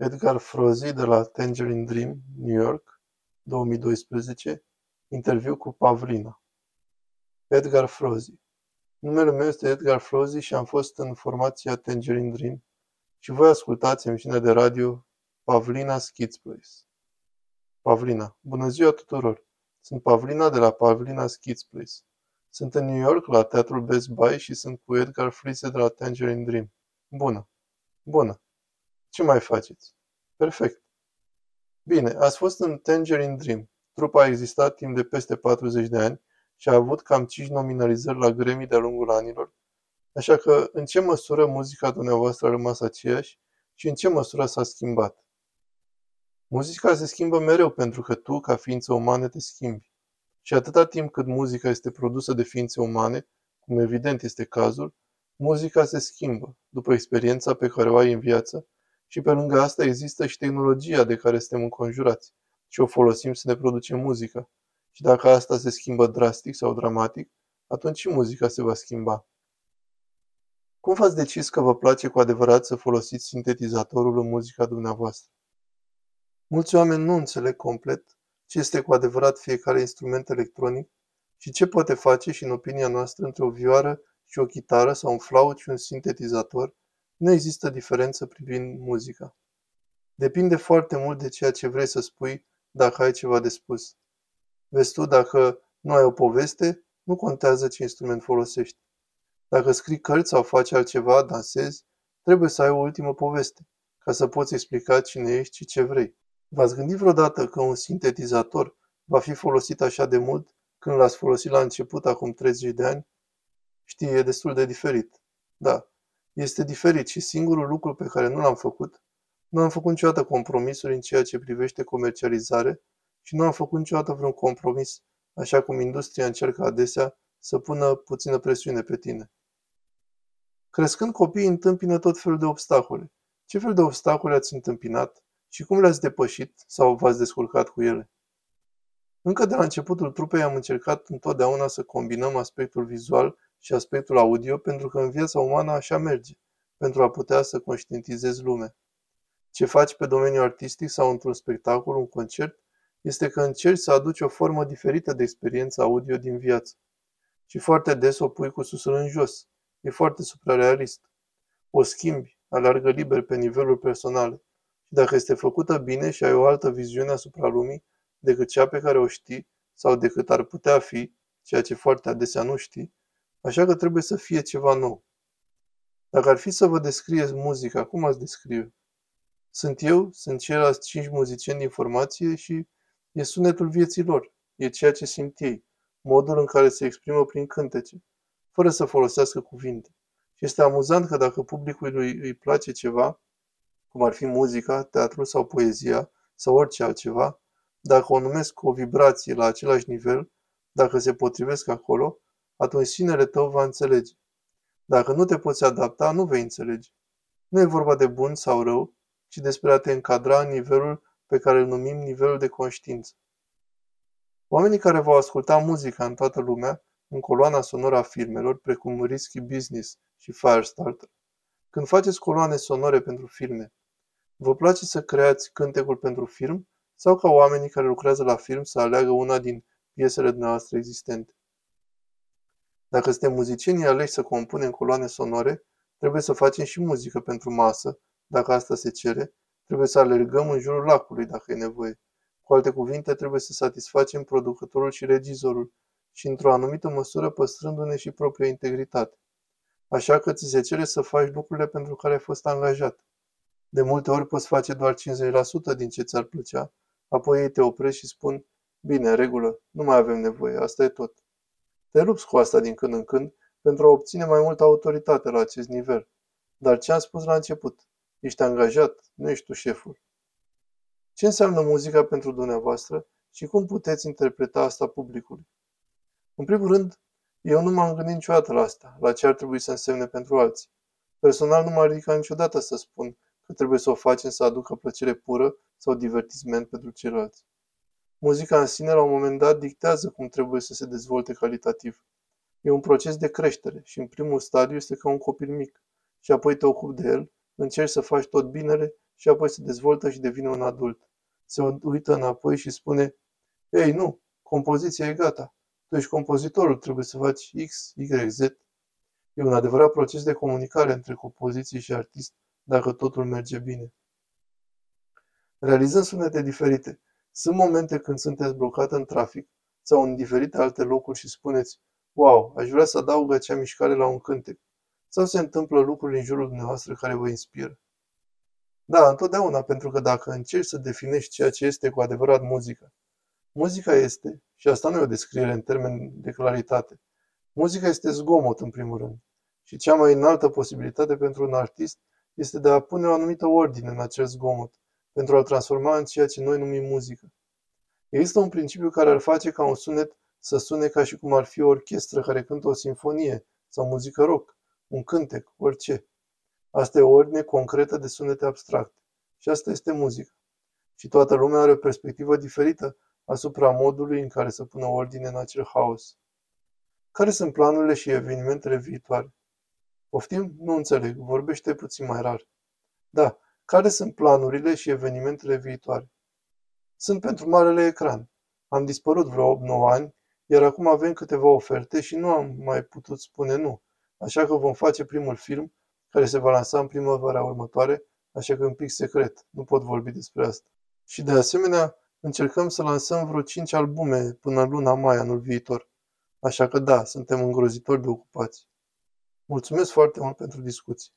Edgar Froese de la Tangerine Dream, New York, 2012, interviu cu Pavlina. Edgar Froese Numele meu este Edgar Froese și am fost în formația Tangerine Dream și voi ascultați emisiunea de radio Pavlina Kids Place. Pavlina. Bună ziua tuturor! Sunt Pavlina de la Pavlina Kids Place. Sunt în New York la teatrul Best Buy și sunt cu Edgar Froese de la Tangerine Dream. Bună! Bună! Ce mai faceți? Perfect. Bine, ați fost în Tangerine Dream. Trupa a existat timp de peste 40 de ani și a avut cam 5 nominalizări la Grammy de-a lungul anilor, așa că în ce măsură muzica dumneavoastră a rămas aceeași și în ce măsură s-a schimbat? Muzica se schimbă mereu pentru că tu, ca ființă umană, te schimbi. Și atâta timp cât muzica este produsă de ființe umane, cum evident este cazul, muzica se schimbă, după experiența pe care o ai în viață și pe lângă asta există și tehnologia de care suntem înconjurați și o folosim să ne producem muzică. Și dacă asta se schimbă drastic sau dramatic, atunci și muzica se va schimba. Cum v-ați decis că vă place cu adevărat să folosiți sintetizatorul în muzica dumneavoastră? Mulți oameni nu înțeleg complet ce este cu adevărat fiecare instrument electronic și ce poate face și în opinia noastră între o vioară și o chitară sau un flaut și un sintetizator nu există diferență privind muzica. Depinde foarte mult de ceea ce vrei să spui dacă ai ceva de spus. Vezi tu, dacă nu ai o poveste, nu contează ce instrument folosești. Dacă scrii cărți sau faci altceva, dansezi, trebuie să ai o ultimă poveste, ca să poți explica cine ești și ce vrei. V-ați gândit vreodată că un sintetizator va fi folosit așa de mult când l-ați folosit la început acum 30 de ani? Știi, e destul de diferit. Da, este diferit și singurul lucru pe care nu l-am făcut, nu am făcut niciodată compromisuri în ceea ce privește comercializare și nu am făcut niciodată vreun compromis, așa cum industria încearcă adesea să pună puțină presiune pe tine. Crescând copiii întâmpină tot felul de obstacole. Ce fel de obstacole ați întâmpinat și cum le-ați depășit sau v-ați descurcat cu ele? Încă de la începutul trupei am încercat întotdeauna să combinăm aspectul vizual și aspectul audio pentru că în viața umană așa merge, pentru a putea să conștientizezi lumea. Ce faci pe domeniul artistic sau într-un spectacol, un concert, este că încerci să aduci o formă diferită de experiență audio din viață. Și foarte des o pui cu susul în jos. E foarte suprarealist. O schimbi, alargă liber pe nivelul personal. Și dacă este făcută bine și ai o altă viziune asupra lumii decât cea pe care o știi sau decât ar putea fi, ceea ce foarte adesea nu știi, așa că trebuie să fie ceva nou. Dacă ar fi să vă descrieți muzica, cum ați descrie? Sunt eu, sunt ceilalți cinci muzicieni din formație și E sunetul vieții lor, e ceea ce simt ei, modul în care se exprimă prin cântece, fără să folosească cuvinte. Și este amuzant că dacă publicului îi place ceva, cum ar fi muzica, teatrul sau poezia, sau orice altceva, dacă o numesc o vibrație la același nivel, dacă se potrivesc acolo, atunci sinele tău va înțelege. Dacă nu te poți adapta, nu vei înțelege. Nu e vorba de bun sau rău, ci despre a te încadra în nivelul pe care îl numim nivelul de conștiință. Oamenii care vor asculta muzica în toată lumea, în coloana sonoră a filmelor, precum Risky Business și Firestarter, când faceți coloane sonore pentru filme, vă place să creați cântecul pentru film sau ca oamenii care lucrează la film să aleagă una din piesele dumneavoastră existente? Dacă suntem muzicienii aleși să compunem coloane sonore, trebuie să facem și muzică pentru masă, dacă asta se cere, Trebuie să alergăm în jurul lacului, dacă e nevoie. Cu alte cuvinte, trebuie să satisfacem producătorul și regizorul și într-o anumită măsură păstrându-ne și propria integritate. Așa că ți se cere să faci lucrurile pentru care ai fost angajat. De multe ori poți face doar 50% din ce ți-ar plăcea, apoi ei te oprești și spun, bine, regulă, nu mai avem nevoie, asta e tot. Te lupți cu asta din când în când pentru a obține mai multă autoritate la acest nivel. Dar ce am spus la început? Ești angajat, nu ești tu șeful. Ce înseamnă muzica pentru dumneavoastră și cum puteți interpreta asta publicului? În primul rând, eu nu m-am gândit niciodată la asta, la ce ar trebui să însemne pentru alții. Personal nu m-a ridicat niciodată să spun că trebuie să o facem să aducă plăcere pură sau divertisment pentru ceilalți. Muzica în sine, la un moment dat, dictează cum trebuie să se dezvolte calitativ. E un proces de creștere și în primul stadiu este ca un copil mic și apoi te ocupi de el încerci să faci tot binele și apoi se dezvoltă și devine un adult. Se uită înapoi și spune, Ei, nu, compoziția e gata. Tu ești compozitorul, trebuie să faci X, Y, Z. E un adevărat proces de comunicare între compoziție și artist dacă totul merge bine. Realizând sunete diferite, sunt momente când sunteți blocat în trafic sau în diferite alte locuri și spuneți Wow, aș vrea să adaug acea mișcare la un cântec. Sau se întâmplă lucruri în jurul dumneavoastră care vă inspiră. Da, întotdeauna, pentru că dacă încerci să definești ceea ce este cu adevărat muzica, muzica este, și asta nu e o descriere în termeni de claritate, muzica este zgomot în primul rând. Și cea mai înaltă posibilitate pentru un artist este de a pune o anumită ordine în acel zgomot, pentru a-l transforma în ceea ce noi numim muzică. Există un principiu care ar face ca un sunet să sune ca și cum ar fi o orchestră care cântă o sinfonie sau muzică rock, un cântec, orice. Asta e o ordine concretă de sunete abstracte. Și asta este muzica. Și toată lumea are o perspectivă diferită asupra modului în care să pună ordine în acel haos. Care sunt planurile și evenimentele viitoare? Poftim? Nu înțeleg. Vorbește puțin mai rar. Da, care sunt planurile și evenimentele viitoare? Sunt pentru marele ecran. Am dispărut vreo 8-9 ani, iar acum avem câteva oferte și nu am mai putut spune nu. Așa că vom face primul film, care se va lansa în primăvara următoare, așa că e un pic secret, nu pot vorbi despre asta. Și de asemenea, încercăm să lansăm vreo 5 albume până în luna mai anul viitor. Așa că da, suntem îngrozitori de ocupați. Mulțumesc foarte mult pentru discuții.